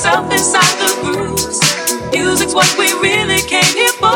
yourself inside the grooves. Music's what we really came here for.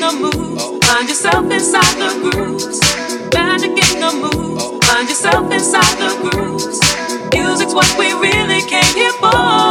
The moves. Find yourself inside the grooves. Magic in the moves. Find yourself inside the grooves. Music's what we really came here for.